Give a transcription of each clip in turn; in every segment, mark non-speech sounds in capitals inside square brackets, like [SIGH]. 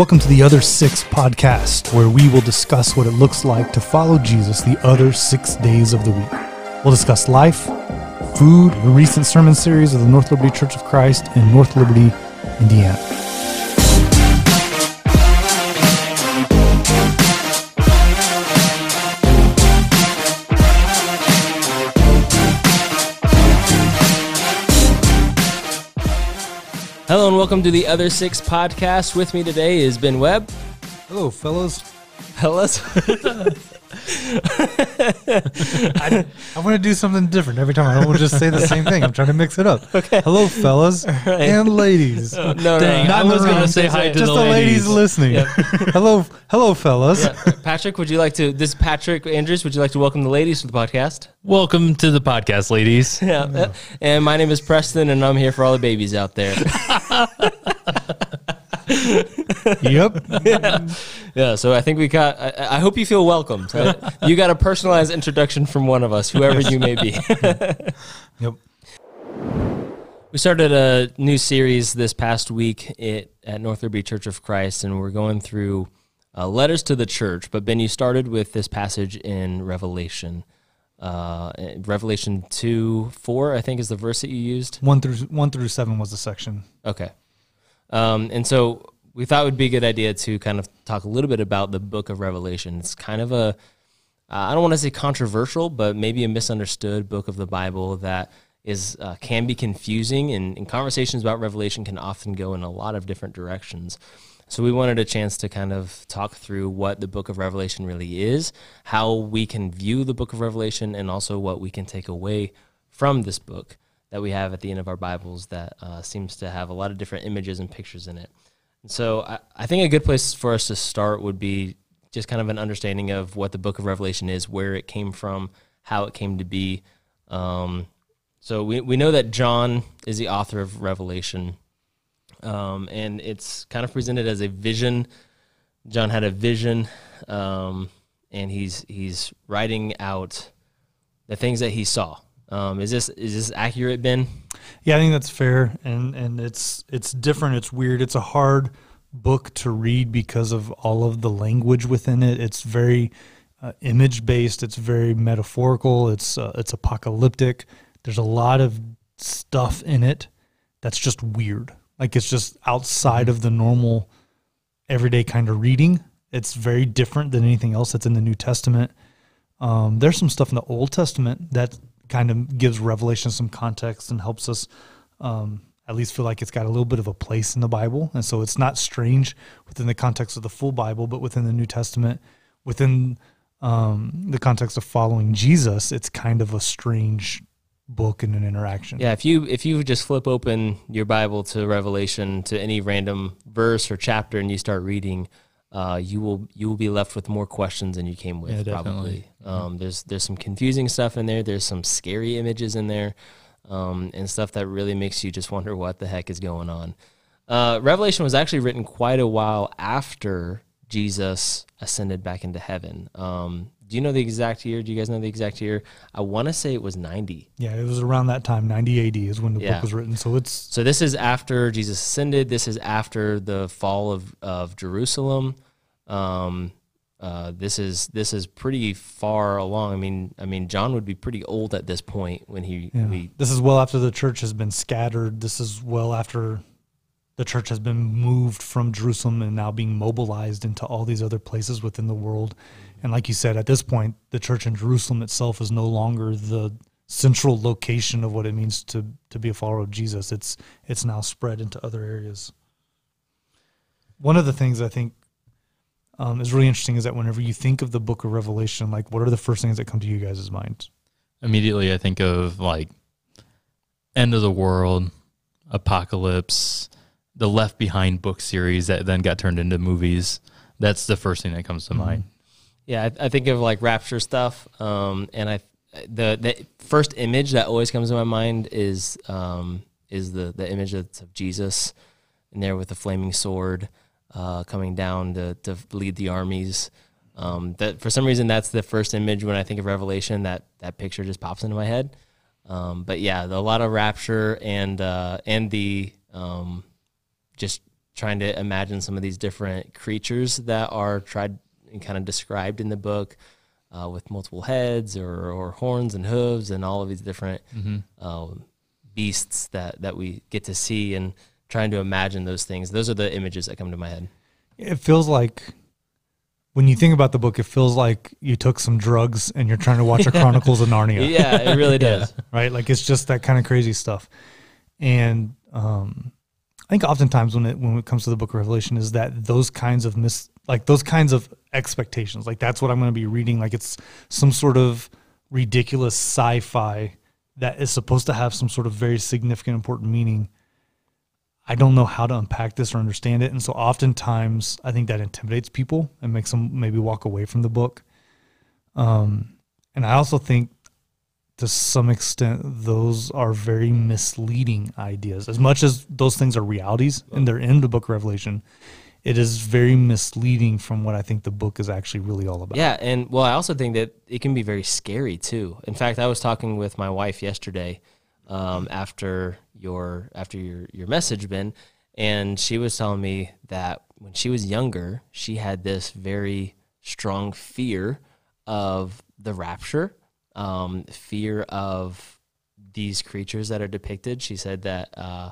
welcome to the Other Six podcast, where we will discuss what it looks like to follow Jesus the other six days of the week. We'll discuss life, food, the recent sermon series of the North Liberty Church of Christ in North Liberty, Indiana. Hello and welcome to the Other Six podcast. With me today is Ben Webb. Hello, fellas. Fellas. [LAUGHS] [LAUGHS] I, I want to do something different every time. I don't want to just say the same thing. I'm trying to mix it up. Okay. Hello, fellas [LAUGHS] and ladies. [LAUGHS] Oh, no, no, Dang, no. I was gonna say hi to Just the the ladies, ladies. listening. hello, hello, fellas. Yeah. Patrick, would you like to? This is Patrick Andrews. Would you like to welcome the ladies to the podcast? Welcome to the podcast, ladies. Yeah. And my name is Preston, and I'm here for all the babies out there. [LAUGHS] Yep. [LAUGHS] yeah. So I think we got. I, I hope you feel welcome. So [LAUGHS] you got a personalized introduction from one of us, whoever you may be. Yep. We started a new series this past week at, at North Liberty Church of Christ, and we're going through uh, letters to the church. But Ben, you started with this passage in Revelation, uh, Revelation two four, I think, is the verse that you used. One through one through seven was the section. Okay, um, and so we thought it would be a good idea to kind of talk a little bit about the Book of Revelation. It's kind of a uh, don't want to say controversial, but maybe a misunderstood book of the Bible that is uh, can be confusing, and, and conversations about Revelation can often go in a lot of different directions. So we wanted a chance to kind of talk through what the book of Revelation really is, how we can view the book of Revelation, and also what we can take away from this book that we have at the end of our Bibles that uh, seems to have a lot of different images and pictures in it. And so I, I think a good place for us to start would be just kind of an understanding of what the book of Revelation is, where it came from, how it came to be. Um, so we, we know that John is the author of Revelation, um, and it's kind of presented as a vision. John had a vision, um, and he's he's writing out the things that he saw. Um, is this is this accurate, Ben? Yeah, I think that's fair, and and it's it's different. It's weird. It's a hard book to read because of all of the language within it. It's very uh, image based. It's very metaphorical. It's uh, it's apocalyptic. There's a lot of stuff in it that's just weird. Like it's just outside of the normal everyday kind of reading. It's very different than anything else that's in the New Testament. Um, there's some stuff in the Old Testament that kind of gives Revelation some context and helps us um, at least feel like it's got a little bit of a place in the Bible. And so it's not strange within the context of the full Bible, but within the New Testament, within um, the context of following Jesus, it's kind of a strange book and an interaction. Yeah, if you if you just flip open your Bible to Revelation to any random verse or chapter and you start reading, uh, you will you will be left with more questions than you came with. Yeah, probably. Um, there's there's some confusing stuff in there. There's some scary images in there, um, and stuff that really makes you just wonder what the heck is going on. Uh, Revelation was actually written quite a while after Jesus ascended back into heaven. Um, do you know the exact year? Do you guys know the exact year? I want to say it was 90. Yeah, it was around that time, 90 AD is when the Yeah. book was written. So it's So this is after Jesus ascended. This is after the fall of, of Jerusalem. Um, uh, this is this is pretty far along. I mean, I mean, John would be pretty old at this point when he Yeah. we This is well after the church has been scattered. This is well after the church has been moved from Jerusalem and now being mobilized into all these other places within the world. And like you said, at this point, the church in Jerusalem itself is no longer the central location of what it means to to be a follower of Jesus. It's it's now spread into other areas. One of the things I think um, is really interesting is that whenever you think of the book of Revelation, like what are the first things that come to you guys' minds? Immediately, I think of like end of the world, apocalypse, the Left Behind book series that then got turned into movies. That's the first thing that comes to mind. Yeah I, I think of like rapture stuff. Um, and I the the first image that always comes to my mind is um, is the the image of, of Jesus in there with the flaming sword uh, coming down to to lead the armies. Um, that for some reason that's the first image when I think of Revelation. That that picture just pops into my head. Um, but yeah, the, a lot of rapture and uh, and the um, just trying to imagine some of these different creatures that are tried kind of described in the book uh, with multiple heads or, or horns and hooves and all of these different um, beasts that, that we get to see and trying to imagine those things. Those are the images that come to my head. It feels like when you think about the book, it feels like you took some drugs and you're trying to watch a [LAUGHS] Chronicles of Narnia. Yeah, it really [LAUGHS] does. right? Like it's just that kind of crazy stuff. And um, I think oftentimes when it when it comes to the Book of Revelation is that those kinds of mis like those kinds of expectations, like that's what I'm going to be reading. Like it's some sort of ridiculous sci-fi that is supposed to have some sort of very significant, important meaning. I don't know how to unpack this or understand it, and so oftentimes I think that intimidates people and makes them maybe walk away from the book. Um, and I also think to some extent those are very misleading ideas as much as those things are realities and they're in the book of revelation it is very misleading from what i think the book is actually really all about Yeah, and well, I also think that it can be very scary too. In fact, I was talking with my wife yesterday um, after your after your your message, Ben, and she was telling me that when she was younger, she had this very strong fear of the rapture, um, fear of these creatures that are depicted. She said that uh,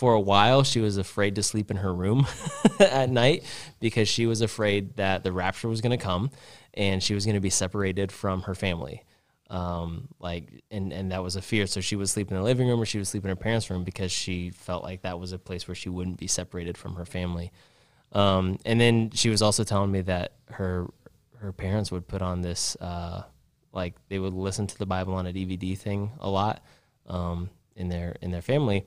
for a while she was afraid to sleep in her room [LAUGHS] at night because she was afraid that the rapture was going to come and she was going to be separated from her family. Um, like, and, and that was a fear. So she would sleep in the living room or she would sleep in her parents' room because she felt like that was a place where she wouldn't be separated from her family. Um, and then she was also telling me that her her parents would put on this uh, like they would listen to the Bible on a DVD thing a lot um, in their in their family.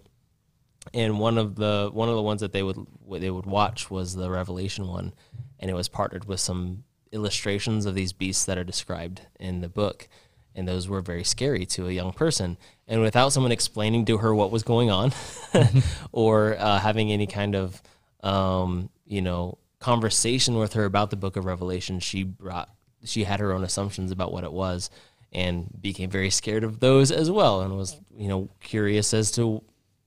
And one of the one of the ones that they would what they would watch was the Revelation one, and it was partnered with some illustrations of these beasts that are described in the book, and those were very scary to a young person. And without someone explaining to her what was going on, [LAUGHS] [LAUGHS] or uh, having any kind of um, you know conversation with her about the book of Revelation, she brought she had her own assumptions about what it was and became very scared of those as well and was you know curious as to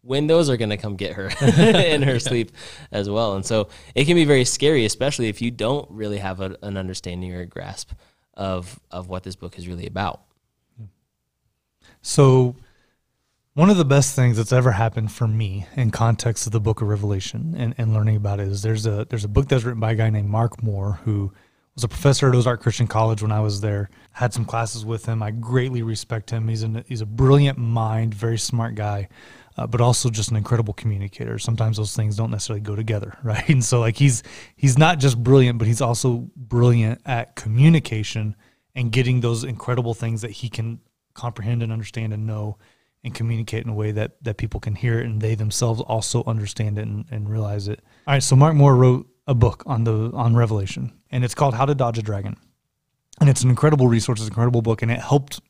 when those are going to come get her [LAUGHS] in her sleep as well and so it can be very scary especially if you don't really have a, an understanding or a grasp of of what this book is really about So, one of the best things that's ever happened for me in context of the Book of Revelation and, and learning about it is there's a there's a book that's written by a guy named Mark Moore who was a professor at Ozark Christian College when I was there. Had some classes with him. I greatly respect him. He's an, he's a brilliant mind, very smart guy, uh, but also just an incredible communicator. Sometimes those things don't necessarily go together, [LAUGHS] right? And so like he's he's not just brilliant, but he's also brilliant at communication and getting those incredible things that he can comprehend and understand and know and communicate in a way that that people can hear it and they themselves also understand it and, and realize it. All right, so Mark Moore wrote a book on the on Revelation, and it's called How to Dodge a Dragon, and it's an incredible resource, it's an incredible book, and it helped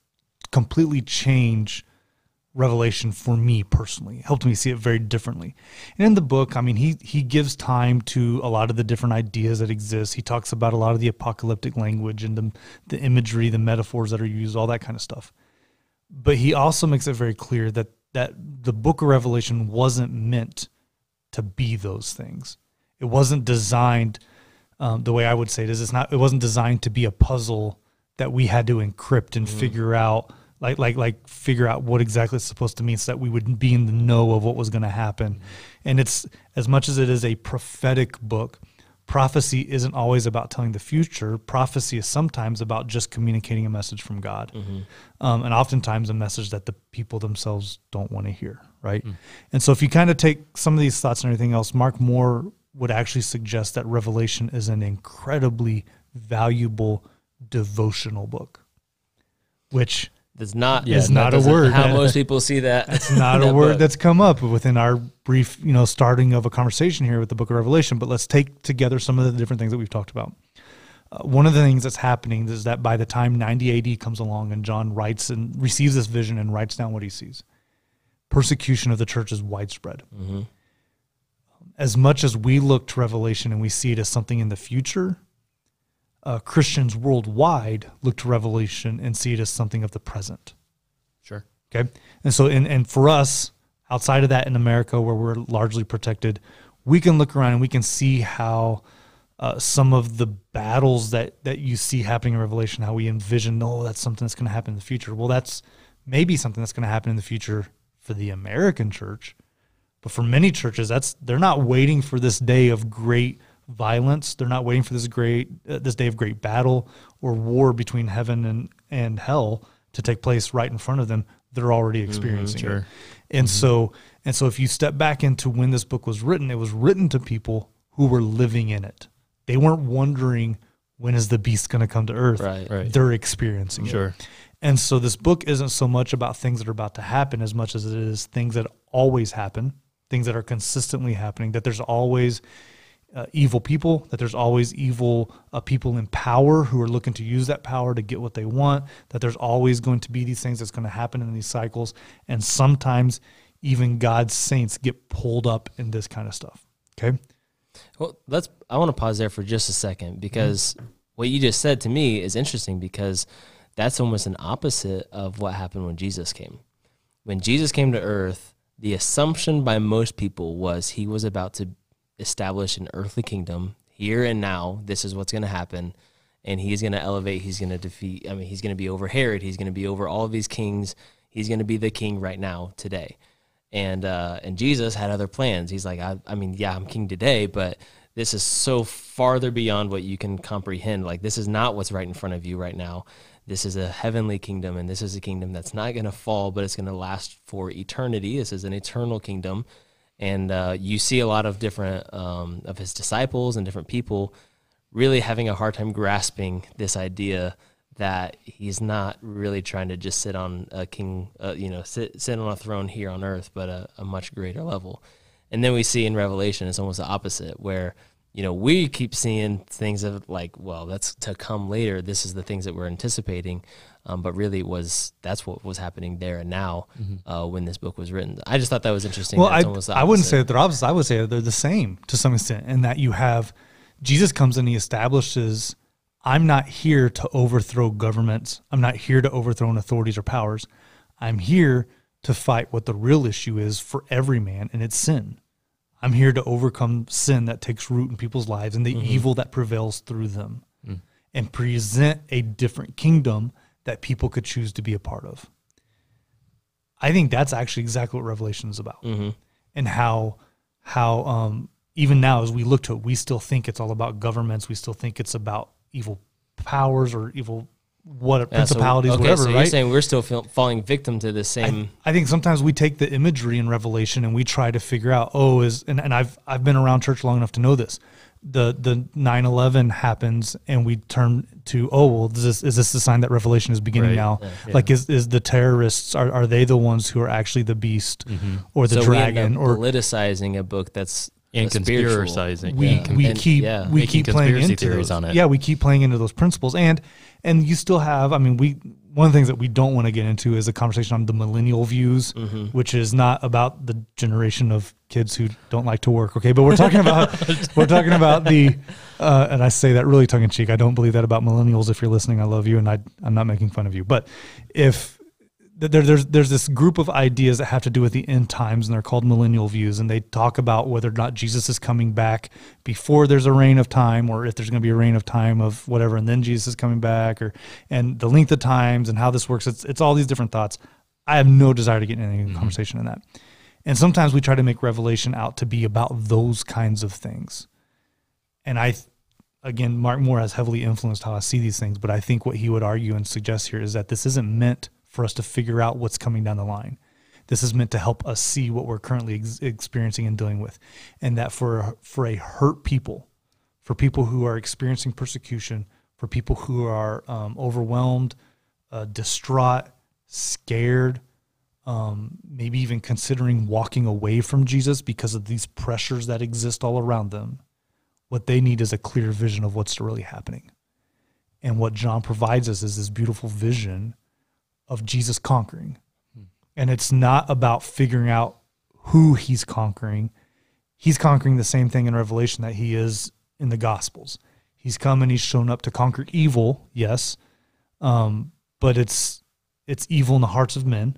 completely change Revelation for me personally. It helped me see it very differently. And in the book, I mean, he he gives time to a lot of the different ideas that exist. He talks about a lot of the apocalyptic language and the the imagery, the metaphors that are used, all that kind of stuff but he also makes it very clear that that the book of revelation wasn't meant to be those things it wasn't designed um, the way i would say it is it's not it wasn't designed to be a puzzle that we had to encrypt and figure out like like like figure out what exactly it's supposed to mean so that we would be in the know of what was going to happen mm-hmm. and it's as much as it is a prophetic book prophecy isn't always about telling the future. Prophecy is sometimes about just communicating a message from God, mm-hmm. um, and oftentimes a message that the people themselves don't want to hear. Right, mm. and so if you kind of take some of these thoughts and everything else, Mark Moore would actually suggest that Revelation is an incredibly valuable devotional book, which That's not Yeah, is not a word. how most people see that. it's not [LAUGHS] a word book. that's come up within our brief, you know, starting of a conversation here with the Book of Revelation. But let's take together some of the different things that we've talked about. Uh, one of the things that's happening is that by the time 90 AD comes along and John writes and receives this vision and writes down what he sees, persecution of the church is widespread. As much as we look to Revelation and we see it as something in the future, uh, Christians worldwide look to Revelation and see it as something of the present. Sure. Okay. And so, and, and for us, outside of that in America, where we're largely protected, we can look around and we can see how uh, some of the battles that that you see happening in Revelation, how we envision, oh, that's something that's going to happen in the future. Well, that's maybe something that's going to happen in the future for the American church, but for many churches, that's they're not waiting for this day of great violence. They're not waiting for this great uh, this day of great battle or war between heaven and and hell to take place right in front of them. They're already experiencing it. sure. And so and so if you step back into when this book was written, it was written to people who were living in it. They weren't wondering when is the beast going to come to earth. Right. Right. They're experiencing it. Sure. And so this book isn't so much about things that are about to happen as much as it is things that always happen, things that are consistently happening, that there's always uh, evil people, that there's always evil uh, people in power who are looking to use that power to get what they want, that there's always going to be these things that's going to happen in these cycles. And sometimes even God's saints get pulled up in this kind of stuff. Okay. Well, let's. I want to pause there for just a second because what you just said to me is interesting because that's almost an opposite of what happened when Jesus came. When Jesus came to earth, the assumption by most people was he was about to establish an earthly kingdom here and now. This is what's going to happen. And he's going to elevate, he's going to defeat, I mean, he's going to be over Herod, he's going to be over all of these kings. He's going to be the king right now, today and uh, and Jesus had other plans. He's like, I, I mean, yeah, I'm king today, but this is so farther beyond what you can comprehend. Like, this is not what's right in front of you right now. This is a heavenly kingdom, and this is a kingdom that's not going to fall, but it's going to last for eternity. This is an eternal kingdom, and uh, you see a lot of different um, of his disciples and different people really having a hard time grasping this idea that he's not really trying to just sit on a king, uh, you know, sit sit on a throne here on earth, but a, a much greater level. And then we see in Revelation, it's almost the opposite, where you know we keep seeing things of like, well, that's to come later. This is the things that we're anticipating, um, but really it was that's what was happening there and now uh, when this book was written. I just thought that was interesting. Well, I, it's almost the I wouldn't say that they're opposite. I would say they're the same to some extent, in that you have Jesus comes and he establishes, I'm not here to overthrow governments. I'm not here to overthrow authorities or powers. I'm here to fight what the real issue is for every man, and it's sin. I'm here to overcome sin that takes root in people's lives and the evil that prevails through them and present a different kingdom that people could choose to be a part of. I think that's actually exactly what Revelation is about, and how how um, even now as we look to it, we still think it's all about governments. We still think it's about evil powers or evil what Yeah, so- principalities, okay, whatever. so right? you're saying we're still feel, falling victim to the same. I think sometimes we take the imagery in Revelation and we try to figure out, oh, is and, and I've I've been around church long enough to know this. The the 9-11 happens and we turn to, oh well, is this is this the sign that Revelation is beginning Right. now? Like is is the terrorists are, are they the ones who are actually the beast mm-hmm. or the so dragon or politicizing a book that's And a conspiracizing. we Yeah. we And- keep yeah. we Making keep playing into theories those. on it. Yeah, we keep playing into those principles, and and you still have. I mean, we one of the things that we don't want to get into is a conversation on the millennial views, Mm-hmm. which is not about the generation of kids who don't like to work. Okay, but we're talking about [LAUGHS] we're talking about the, uh, and I say that really tongue in cheek. I don't believe that about millennials. If you're listening, I love you, and I I'm not making fun of you, but if there, there's there's this group of ideas that have to do with the end times, and they're called millennial views, and they talk about whether or not Jesus is coming back before there's a reign of time, or if there's going to be a reign of time of whatever, and then Jesus is coming back, or and the length of times and how this works. It's it's all these different thoughts. I have no desire to get into any mm-hmm. conversation in that. And sometimes we try to make Revelation out to be about those kinds of things. And I, again, Mark Moore has heavily influenced how I see these things, but I think what he would argue and suggest here is that this isn't meant for us to figure out what's coming down the line. This is meant to help us see what we're currently ex- experiencing and dealing with. And that for, for a hurt people, for people who are experiencing persecution, for people who are um, overwhelmed, uh, distraught, scared, um, maybe even considering walking away from Jesus because of these pressures that exist all around them, what they need is a clear vision of what's really happening. And what John provides us is this beautiful vision of Jesus conquering. And it's not about figuring out who he's conquering. He's conquering the same thing in Revelation that he is in the Gospels. He's come and he's shown up to conquer evil, yes, um, but it's it's evil in the hearts of men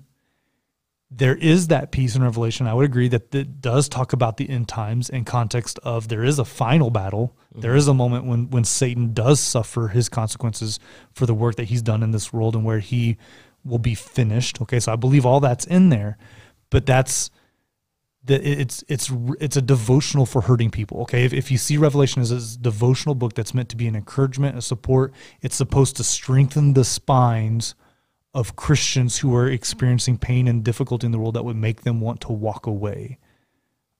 there is that piece in Revelation. I would agree that it does talk about the end times in context of there is a final battle. Mm-hmm. There is a moment when when Satan does suffer his consequences for the work that he's done in this world and where he will be finished. Okay, so I believe all that's in there, but that's the it's it's it's a devotional for hurting people. Okay, if, if you see Revelation as a devotional book that's meant to be an encouragement, a support, it's supposed to strengthen the spines of Christians who are experiencing pain and difficulty in the world that would make them want to walk away.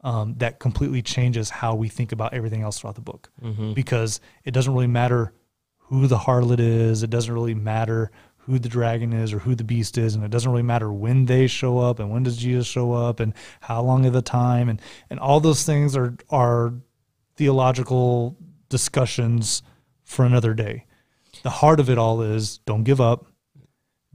Um, that completely changes how we think about everything else throughout the book mm-hmm. because it doesn't really matter who the harlot is. It doesn't really matter who the dragon is or who the beast is, and it doesn't really matter when they show up and when does Jesus show up and how long of the time and and all those things are are theological discussions for another day. The heart of it all is don't give up,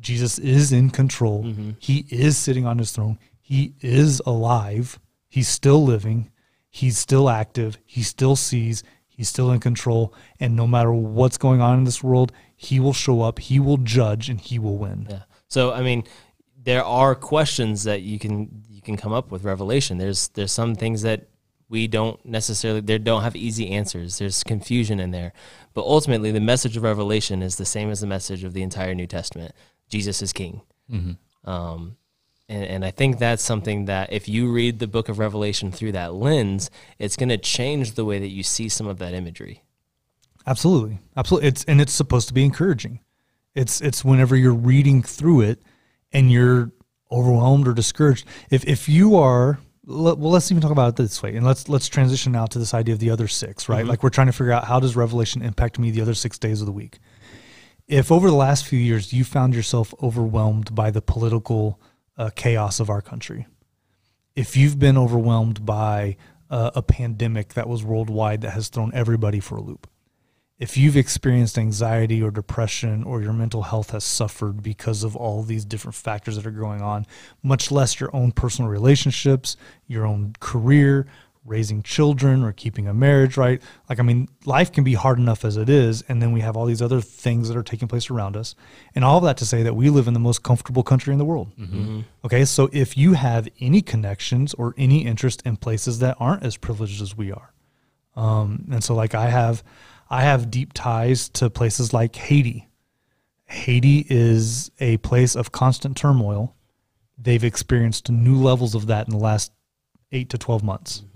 Jesus is in control. Mm-hmm. He is sitting on his throne. He is alive. He's still living. He's still active. He still sees. He's still in control. And no matter what's going on in this world, he will show up, he will judge, and he will win. Yeah. So I mean, there are questions that you can you can come up with revelation. There's there's some things that we don't necessarily they don't have easy answers. There's confusion in there. But ultimately the message of revelation is the same as the message of the entire New Testament. Jesus is king. Mm-hmm. Um, and, and I think that's something that if you read the book of Revelation through that lens, it's going to change the way that you see some of that imagery. Absolutely, absolutely. It's and it's supposed to be encouraging. It's it's whenever you're reading through it and you're overwhelmed or discouraged. If if you are well, let's even talk about it this way, and let's let's transition now to this idea of the other six, right? Mm-hmm. Like we're trying to figure out how does Revelation impact me the other six days of the week if over the last few years you found yourself overwhelmed by the political uh, chaos of our country, if you've been overwhelmed by uh, a pandemic that was worldwide that has thrown everybody for a loop, if you've experienced anxiety or depression or your mental health has suffered because of all these different factors that are going on, much less your own personal relationships, your own career, raising children or keeping a marriage right? Like i mean life can be hard enough as it is and then we have all these other things that are taking place around us. And all of that to say that we live in the most comfortable country in the world. Mm-hmm. okay so if you have any connections or any interest in places that aren't as privileged as we are um, and so like i have i have deep ties to places like haiti. Haiti is a place of constant turmoil. They've experienced new levels of that in the last eight to 12 months. Mm-hmm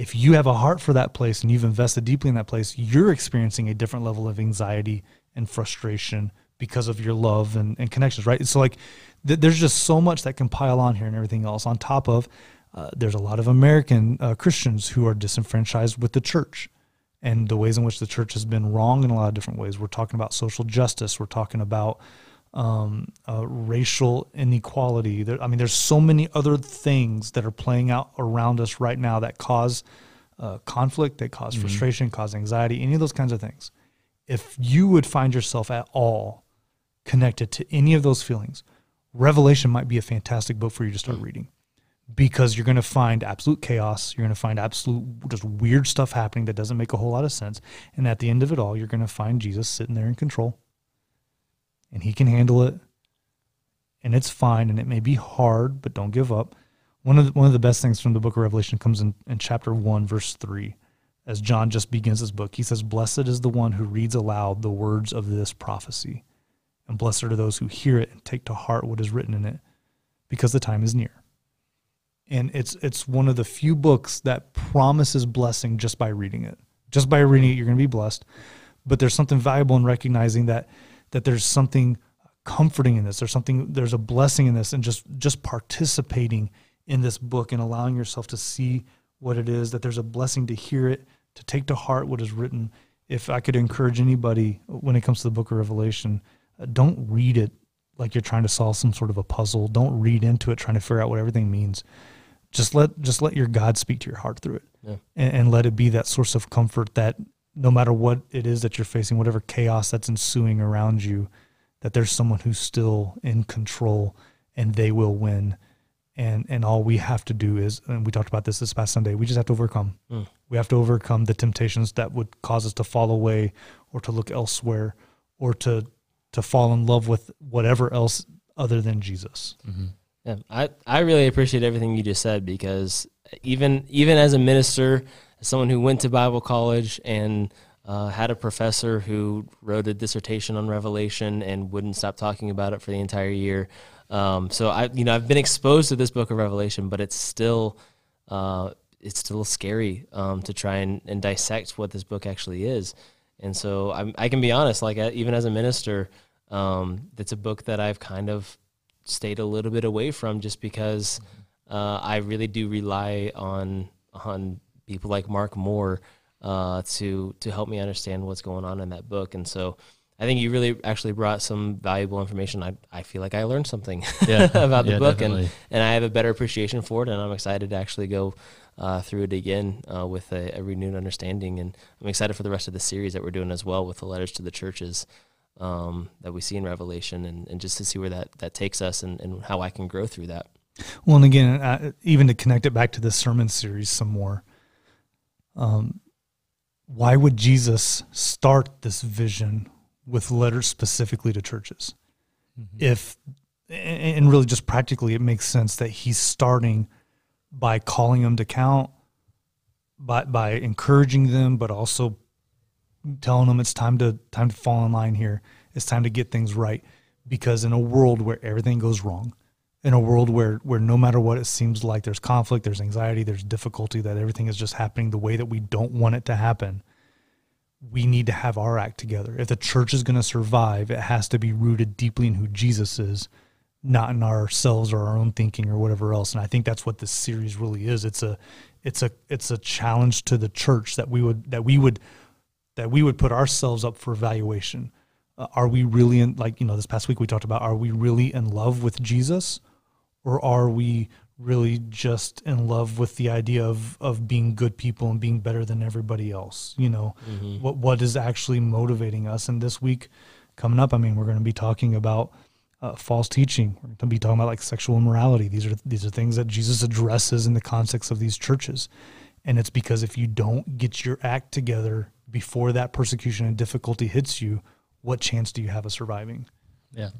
if you have a heart for that place and you've invested deeply in that place, you're experiencing a different level of anxiety and frustration because of your love and, and connections, right? So, like, th- there's just so much that can pile on here and everything else. On top of, uh, there's a lot of American uh, Christians who are disenfranchised with the church and the ways in which the church has been wrong in a lot of different ways. We're talking about social justice. We're talking about um, uh, racial inequality. There, I mean, there's so many other things that are playing out around us right now that cause uh, conflict, that cause mm-hmm. frustration, cause anxiety, any of those kinds of things. If you would find yourself at all connected to any of those feelings, Revelation might be a fantastic book for you to start mm-hmm. reading because you're going to find absolute chaos. You're going to find absolute just weird stuff happening that doesn't make a whole lot of sense. And at the end of it all, you're going to find Jesus sitting there in control and he can handle it and it's fine and it may be hard but don't give up. One of the, one of the best things from the book of revelation comes in, in chapter 1 verse 3 as john just begins his book. He says blessed is the one who reads aloud the words of this prophecy and blessed are those who hear it and take to heart what is written in it because the time is near. And it's it's one of the few books that promises blessing just by reading it. Just by reading it you're going to be blessed. But there's something valuable in recognizing that that there's something comforting in this. There's something there's a blessing in this and just just participating in this book and allowing yourself to see what it is that there's a blessing to hear it, to take to heart what is written. If I could encourage anybody when it comes to the book of Revelation, uh, don't read it like you're trying to solve some sort of a puzzle. Don't read into it trying to figure out what everything means. Just let just let your God speak to your heart through it, yeah. and, and let it be that source of comfort that no matter what it is that you're facing, whatever chaos that's ensuing around you, that there's someone who's still in control and they will win. And and all we have to do is, and we talked about this this past Sunday, we just have to overcome. Mm. We have to overcome the temptations that would cause us to fall away or to look elsewhere or to to fall in love with whatever else other than Jesus. Mm-hmm. Yeah, I, I really appreciate everything you just said because even even as a minister, as someone who went to Bible college and uh, had a professor who wrote a dissertation on Revelation and wouldn't stop talking about it for the entire year. Um, so I, you know, I've been exposed to this book of Revelation, but it's still, uh, it's still scary um, to try and, and dissect what this book actually is. And so I'm, i can be honest, like even as a minister, um, it's a book that I've kind of stayed a little bit away from just because uh, I really do rely on on people like Mark Moore uh, to to help me understand what's going on in that book. And so I think you really actually brought some valuable information. I, I feel like I learned something [LAUGHS] yeah. [LAUGHS] about the yeah, book and, and I have a better appreciation for it. And I'm excited to actually go uh, through it again uh, with a, a, renewed understanding. And I'm excited for the rest of the series that we're doing as well with the letters to the churches um, that we see in Revelation and, and just to see where that, that takes us and, and how I can grow through that. Well, and again, uh, even to connect it back to the sermon series some more, um, why would Jesus start this vision with letters specifically to churches? Mm-hmm. If, and really just practically, it makes sense that he's starting by calling them to count, by, by encouraging them, but also telling them it's time to time to fall in line here. It's time to get things right because in a world where everything goes wrong, in a world where where no matter what it seems like there's conflict, there's anxiety, there's difficulty that everything is just happening the way that we don't want it to happen. We need to have our act together. If the church is going to survive, it has to be rooted deeply in who Jesus is, not in ourselves or our own thinking or whatever else. And I think that's what this series really is. It's a it's a it's a challenge to the church that we would that we would that we would put ourselves up for evaluation. Uh, are we really in, like, you know, this past week we talked about, are we really in love with Jesus or are we really just in love with the idea of, of being good people and being better than everybody else? You know, mm-hmm. what, what is actually motivating us? And this week coming up, I mean, we're going to be talking about uh, false teaching. We're going to be talking about like sexual immorality. These are, these are things that Jesus addresses in the context of these churches. And it's because if you don't get your act together before that persecution and difficulty hits you, what chance do you have of surviving? Yeah.